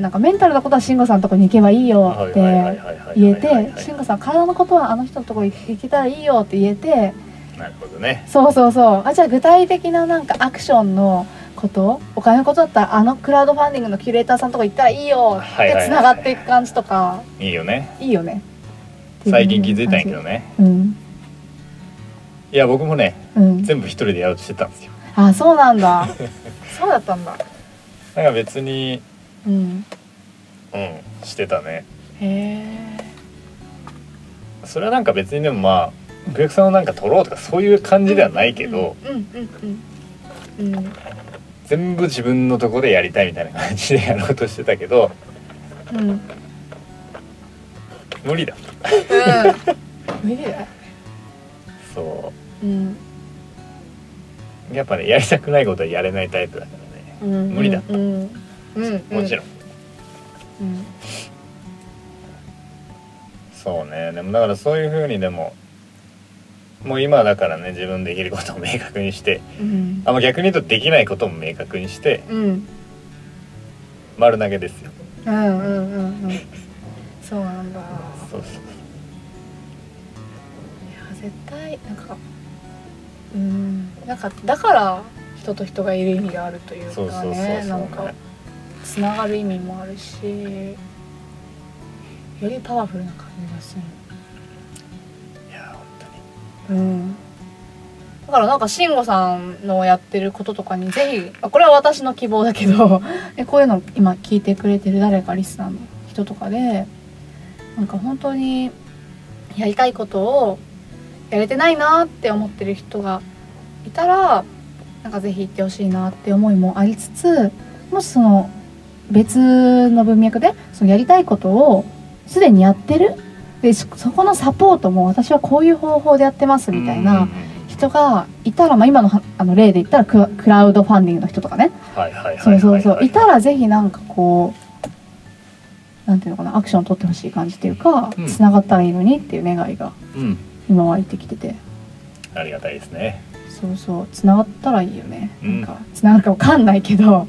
なんかメンタルのことは慎吾さんのとこに行けばいいよって言えて慎吾さん体のことはあの人のとこに行けたらいいよって言えてなるほどねそうそうそうあじゃあ具体的ななんかアクションのことお金のことだったらあのクラウドファンディングのキュレーターさんとこ行ったらいいよってつながっていく感じとか、いいよねいいよね最近気づいたんやけどねうんいや僕もねうん全部一人でやろうとしてたんですよあそうなんだそうだったんだなんか別にうん。うん。してたね。へえそれはなんか別にでもまあお客さんをなんか取ろうとかそういう感じではないけど、うんうんうんうん。全部自分のとこでやりたいみたいな感じでやろうとしてたけどうん。うん。無理だ。無理だよそう。んうやっぱねやりたくないことはやれないタイプだからね。うん。無理だうん。うん。うんもちろん。うん。そうね。でもだからそういうふうにでももう今だからね自分できることを明確にしてうん。あまあ逆に言うとできないことも明確にしてうん。丸投げですよ。うんうんうんうん。そうなんだ。そうそう。いや絶対なんかうん。なんかだから人と人がいる意味があるというそうそうそうかねそう。なんかつながる意味もあるしよりパワフルな感じがする。いや本当に。うん。だからなんか慎吾さんのやってることとかにぜひあこれは私の希望だけど えこういうの今聞いてくれてる誰かリスナーの人とかでなんか本当にやりたいことをやれてないなって思ってる人がいたらなんかぜひ行ってほしいなって思いもありつつもしその別の文脈でそのやりたいことをすでにやってる。でそそこのサポートも私はこういう方法でやってますみたいな人がいたら、まあ、今のはあの例で言ったらククラウドファンディングの人とかね。そうそうそう。いたらぜひなんかこうなんていうのかなアクションを取ってほしい感じっていうかうん。つながったらいいのにっていう願いがうん。今湧いてきてて。ありがたいですね。そうそう。つながったらいいよね、うんなんかつながるかわかんないけど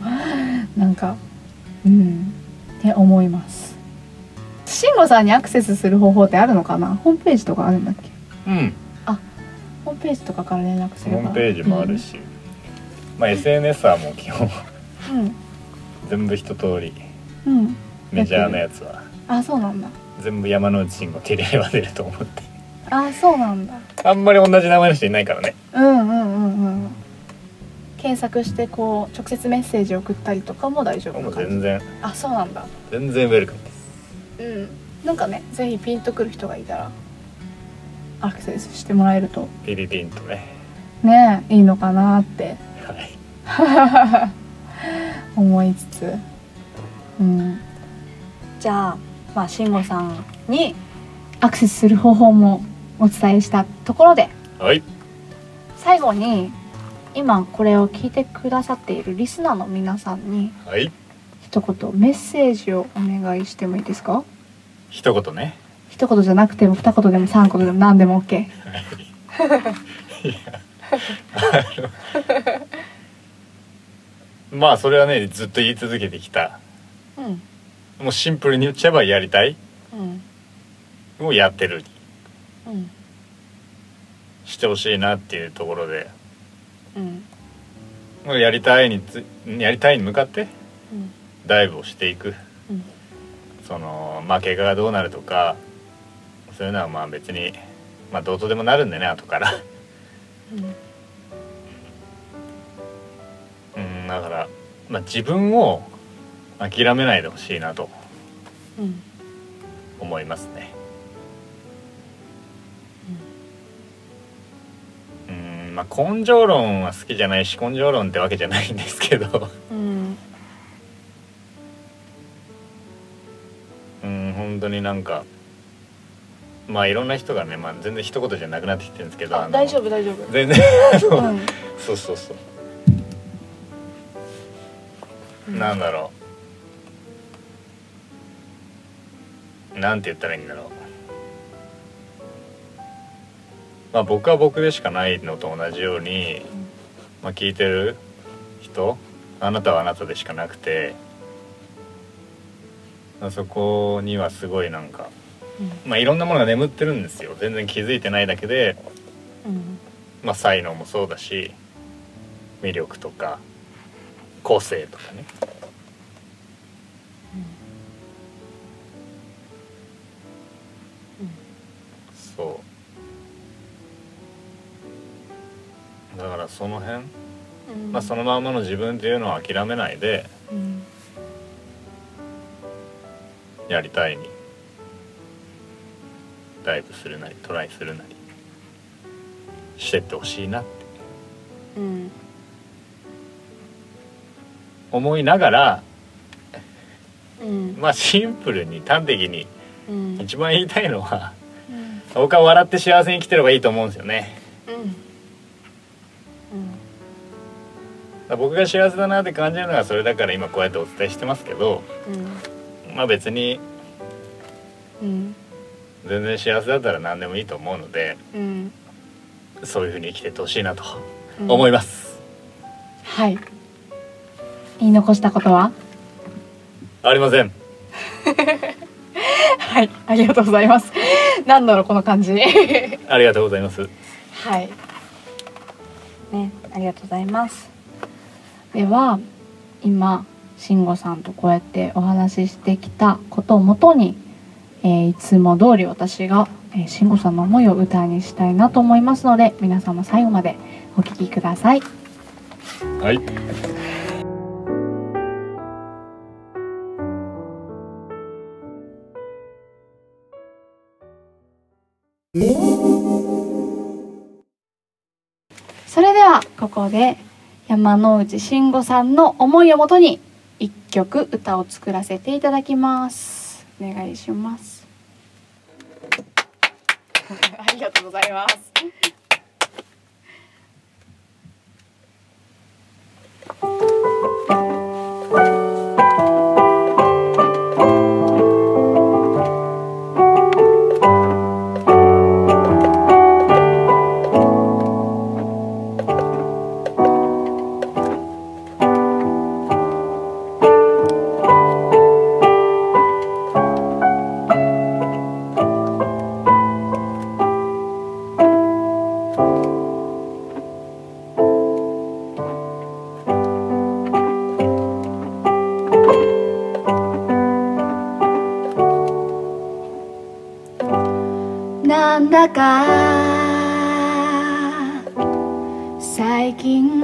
なんかうん。って思います。慎吾さんにアクセスする方法ってあるのかな？ホームページとかあるんだっけ？うん。ホームページとかから連絡すれば。ホームページもあるし、まあ SNS はもう基本。うん。全部一通り。うん、うん、メジャーなやつは。あそうなんだ。全部山之内慎吾手入れれば出ると思って。あそうなんだ。あんまり同じ名前の人いないからね。うんうんうんうん検索してこう直接メッセージ送ったりとかも大丈夫もう全然。あそうなんだ。全然ウェルカム。ですうん。なんかねぜひピンとくる人がいたらアクセスしてもらえると。ピリピンとね。ねいいのかなって。はい。思いつつ。うん。じゃあまあ慎吾さんにアクセスする方法もお伝えしたところで。はい。最後に今これを聞いてくださっているリスナーの皆さんにはい。一言メッセージをお願いしてもいいですか？一言ね。一言じゃなくても二言でも三言でも何でも OK まあそれはねずっと言い続けてきた。うん。もうシンプルに言っちゃえばやりたい。うん。もうやってる。うん。してほしいなっていうところでうん。やりたいにつやりたいに向かってうん。ダイブをしていく。うん。そのまあ結果がどうなるとかそういうのはまあ別にまあどうとでもなるんでね後から。うんだから、まあ、自分を諦めないでほしいなとうん。思いますねまあ、根性論は好きじゃないし根性論ってわけじゃないんですけど。うん。うん本当になんかまあいろんな人がね、まあ、全然一言じゃなくなってきてるんですけど大丈夫大丈夫。全然、そうそうそう、うん、なんだろう。なんて言ったらいいんだろう。まあ僕は僕でしかないのと同じように、まあ、聞いてる人あなたはあなたでしかなくてまあそこにはすごいなんかまあいろんなものが眠ってるんですよ。全然気づいてないだけでうん。まあ、才能もそうだし魅力とか個性とかね、そうだからその辺、うん。まあ、そのままの自分っていうのは諦めないでうん。やりたいにダイブするなりトライするなりしてってほしいなって。うん。思いながらうん。まあシンプルに端的にうん。一番言いたいのはうん。僕は笑って幸せに生きてればいいと思うんですよね。うん僕が幸せだなって感じるのがそれだから今こうやってお伝えしてますけどまあ別にうん。全然幸せだったら何でもいいと思うのでうん。そういうふうに生きてってほしいなとうん。思います、はい。言い残したことは？ありません。はい。ありがとうございます。なんだろうこの感じ。ありがとうございます。はい。ねありがとうございますでは今慎吾さんとこうやってお話ししてきたことをもとに、えーいつも通り私が、えー、慎吾さんの思いを歌にしたいなと思いますので皆様最後までお聴きください。はい。それではここで山内慎吾さんの思いをもとに一曲歌を作らせていただきます。お願いします。ありがとうございます。なんだか。最近。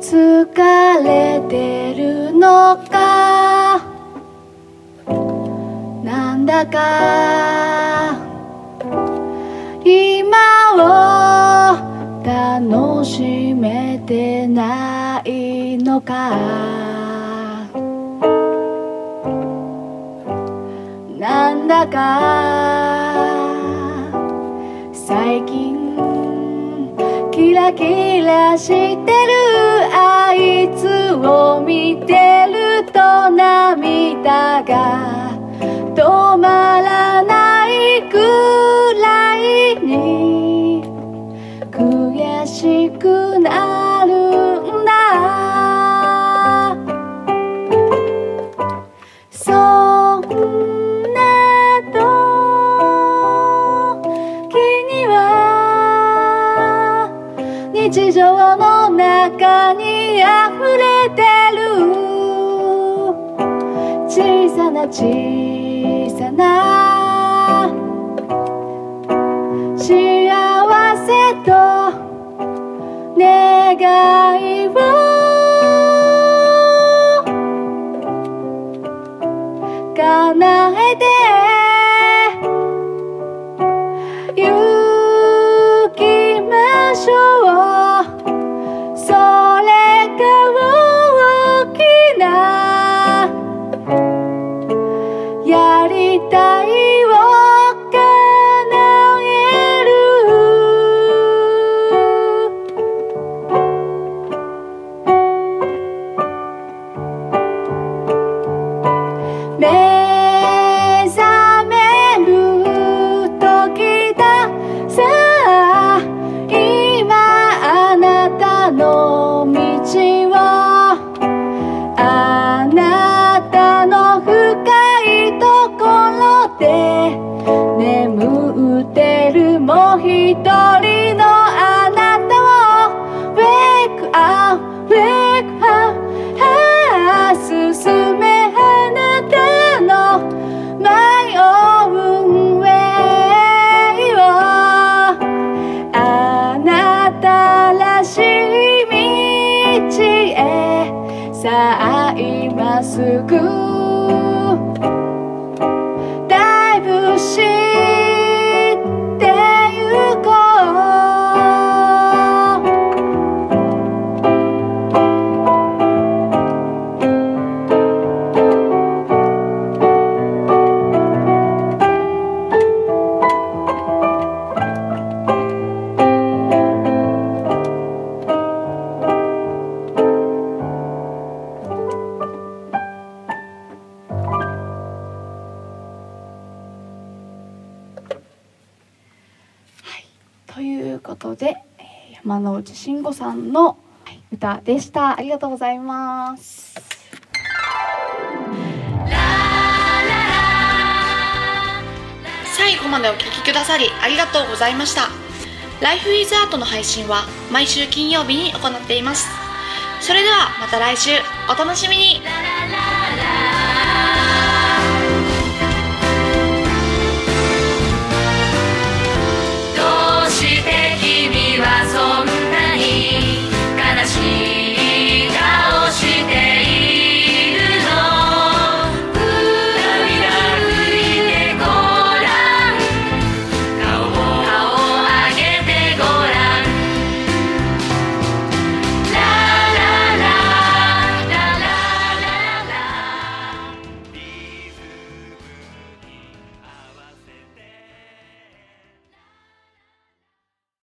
疲れてるのか。なんだか。今を楽しめてないのか。だか最近キラキラしてるあいつを見てると涙が止まらないくらい日常の中に溢れてる。小さな小さな幸せと願いを一人のあなたを Wake up, wake up ああ進めあなたのマイオンウェイをあなたらしい道へ。さあ今すぐ。ことで、山之内慎吾さんの歌でした。ありがとうございます。最後までお聞きくださりありがとうございましたライフイズアートの配信は毎週金曜日に行っていますそれではまた来週お楽しみに